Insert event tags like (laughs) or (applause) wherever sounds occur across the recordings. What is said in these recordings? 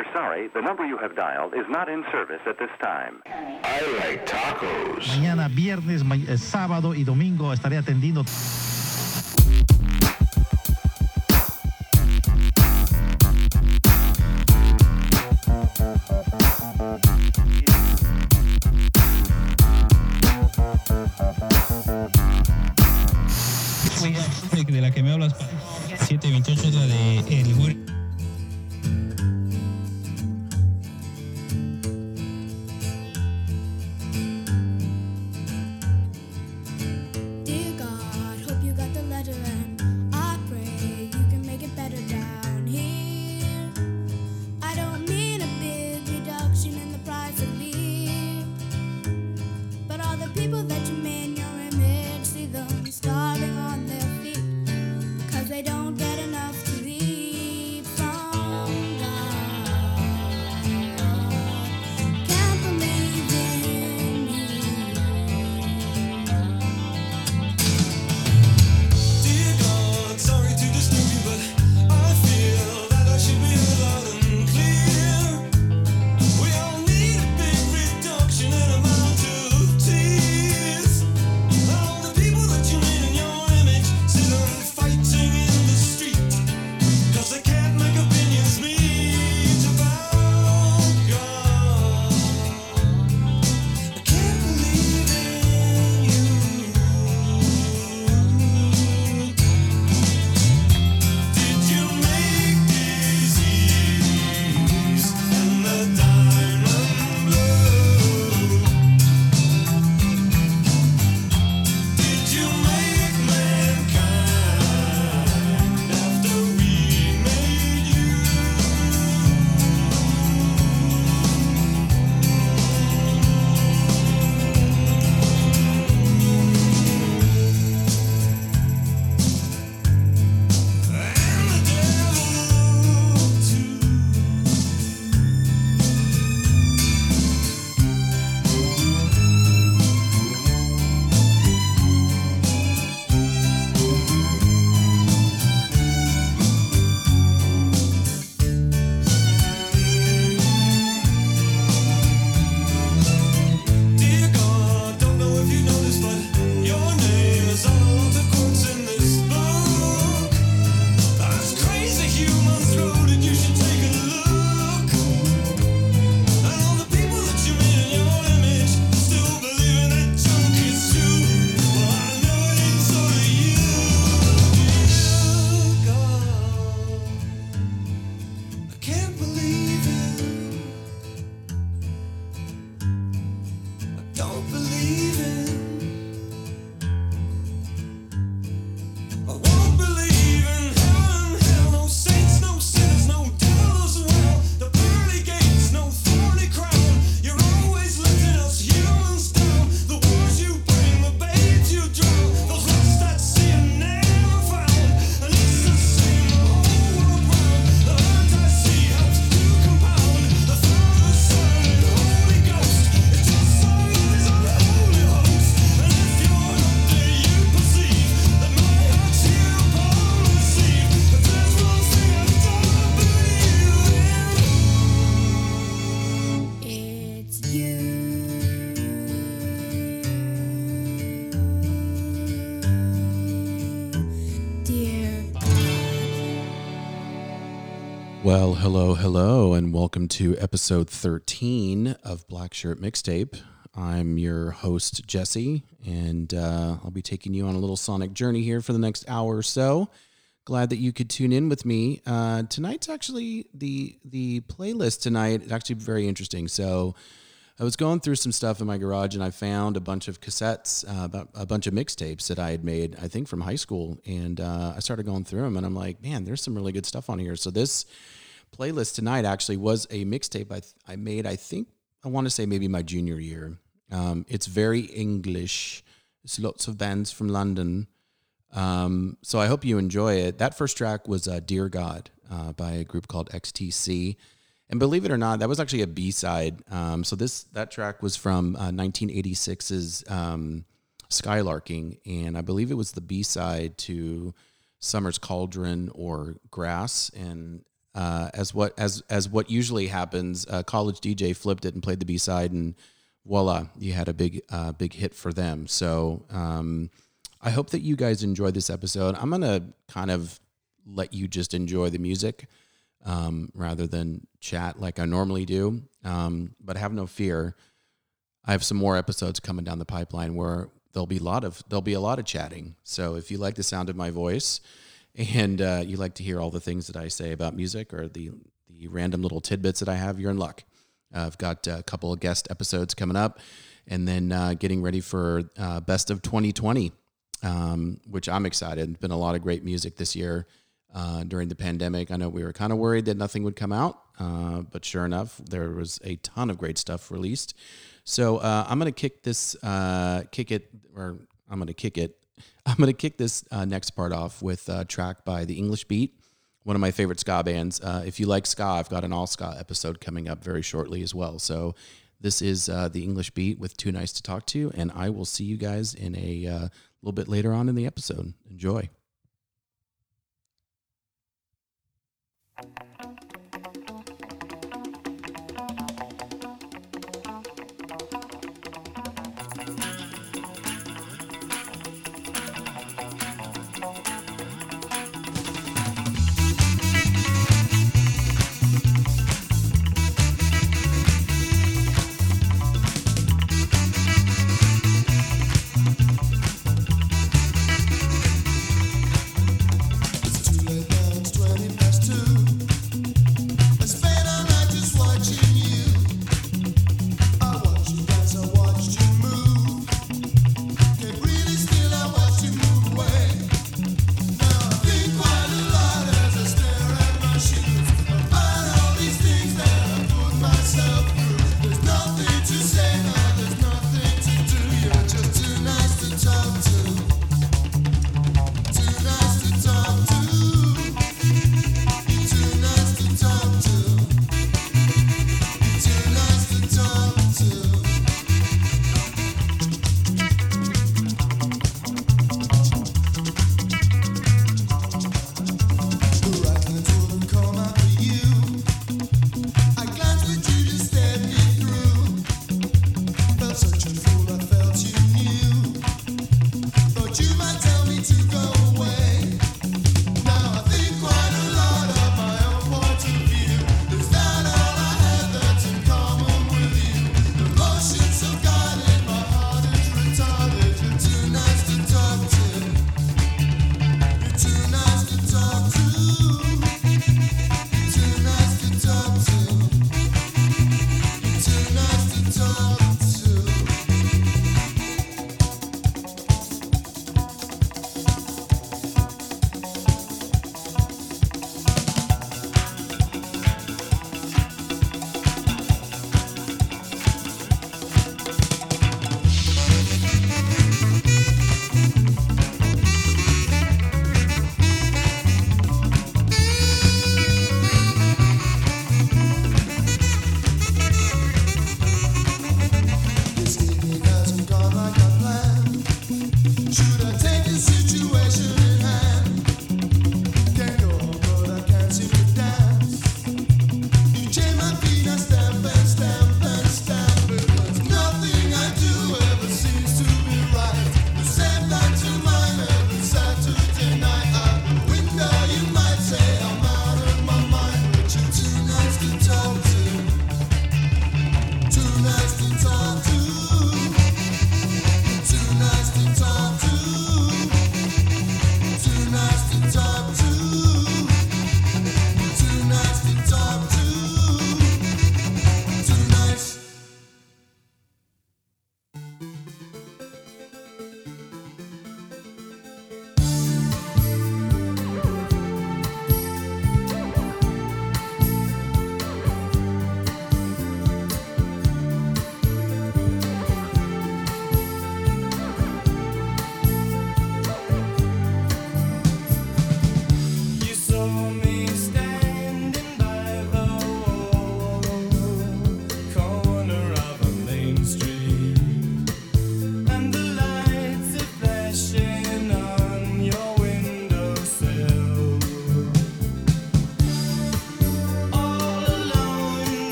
We're sorry, the number you have dialed is not in service at this time. I like tacos. Mañana, viernes, ma- eh, sábado y domingo estaré atendiendo. Well, hello, hello, and welcome to episode 13 of Black Shirt Mixtape. I'm your host, Jesse, and uh, I'll be taking you on a little sonic journey here for the next hour or so. Glad that you could tune in with me. Uh, tonight's actually the the playlist tonight is actually very interesting. So I was going through some stuff in my garage and I found a bunch of cassettes, uh, a bunch of mixtapes that I had made, I think from high school. And uh, I started going through them and I'm like, man, there's some really good stuff on here. So this playlist tonight actually was a mixtape I, th- I made, I think, I want to say maybe my junior year. Um, it's very English. It's lots of bands from London. Um, so I hope you enjoy it. That first track was uh, Dear God uh, by a group called XTC. And believe it or not, that was actually a B side. Um, so this that track was from uh, 1986's um, Skylarking, and I believe it was the B side to Summer's Cauldron or Grass. And uh, as what as as what usually happens. Uh, college DJ flipped it and played the B side, and voila, you had a big uh, big hit for them. So um, I hope that you guys enjoy this episode. I'm gonna kind of let you just enjoy the music um, rather than chat like I normally do. Um, but have no fear. I have some more episodes coming down the pipeline where there'll be a lot of there'll be a lot of chatting. So if you like the sound of my voice and uh, you like to hear all the things that I say about music or the the random little tidbits that I have, you're in luck. Uh, I've got a couple of guest episodes coming up, and then uh, getting ready for uh, best of 2020, um, which I'm excited. Been a lot of great music this year uh, during the pandemic. I know we were kind of worried that nothing would come out, uh, but sure enough, there was a ton of great stuff released. So uh, I'm gonna kick this, uh, kick it, or I'm gonna kick it. (laughs) I'm gonna kick this uh, next part off with a track by the English Beat, one of my favorite ska bands. If you like ska, I've got an all ska episode coming up very shortly as well. So this is the English Beat with Too Nice to Talk to, and I will see you guys in a little bit later on in the episode. Enjoy. Thank you.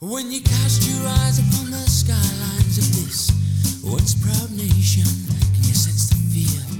When you cast your eyes upon the skylines of this once proud nation, can you sense the fear?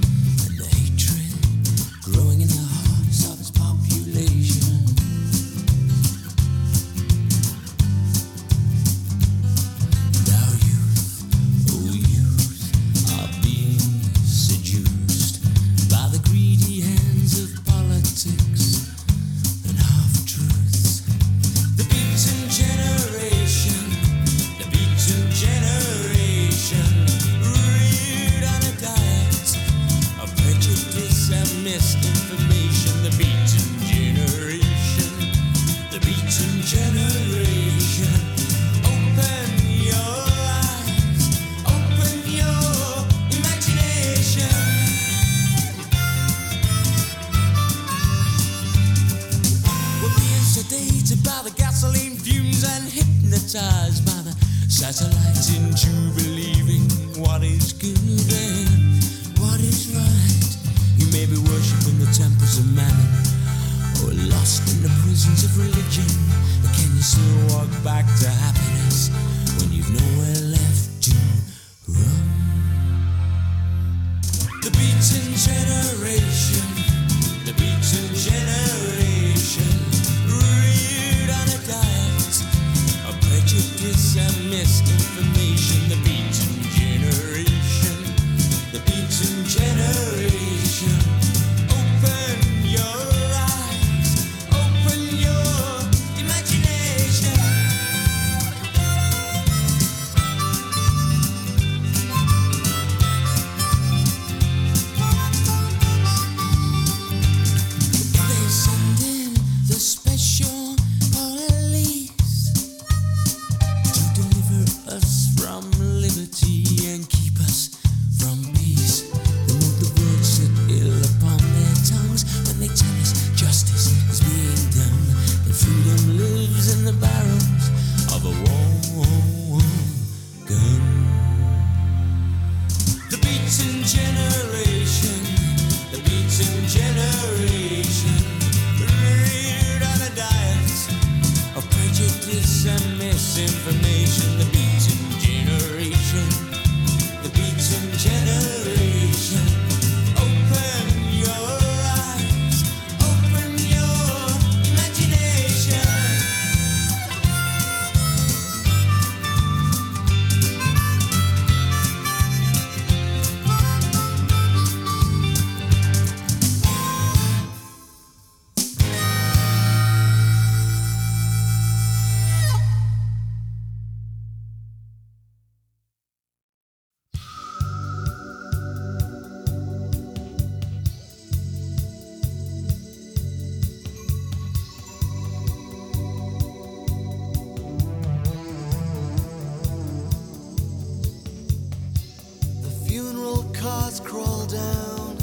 cars crawl down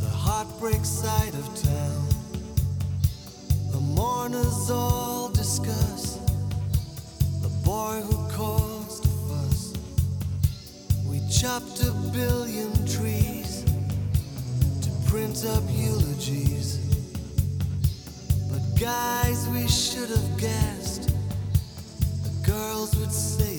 the heartbreak side of town. The mourners all discuss the boy who caused a fuss. We chopped a billion trees to print up eulogies. But guys, we should have guessed the girls would say.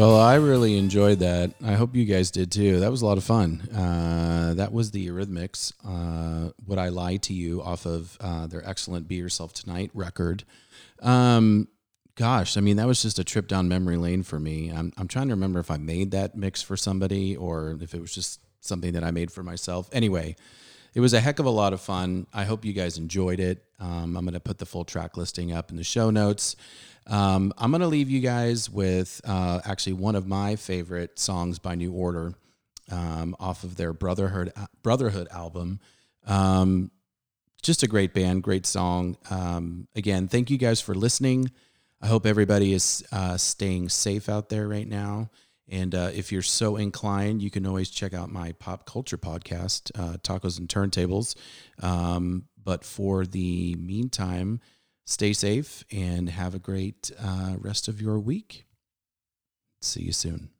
Well, I really enjoyed that. I hope you guys did too. That was a lot of fun. Uh, that was the Eurythmics. Uh, Would I Lie to You off of uh, their excellent Be Yourself Tonight record. Um, gosh, I mean, that was just a trip down memory lane for me. I'm, I'm trying to remember if I made that mix for somebody or if it was just something that I made for myself. Anyway, it was a heck of a lot of fun. I hope you guys enjoyed it. Um, I'm going to put the full track listing up in the show notes. Um, I'm going to leave you guys with uh, actually one of my favorite songs by New Order um, off of their Brotherhood Brotherhood album. Um, just a great band, great song. Um, again, thank you guys for listening. I hope everybody is uh, staying safe out there right now. And uh, if you're so inclined, you can always check out my pop culture podcast, uh, Tacos and Turntables. Um, but for the meantime, stay safe and have a great uh, rest of your week. See you soon.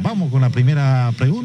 Vamos con la primera pregunta,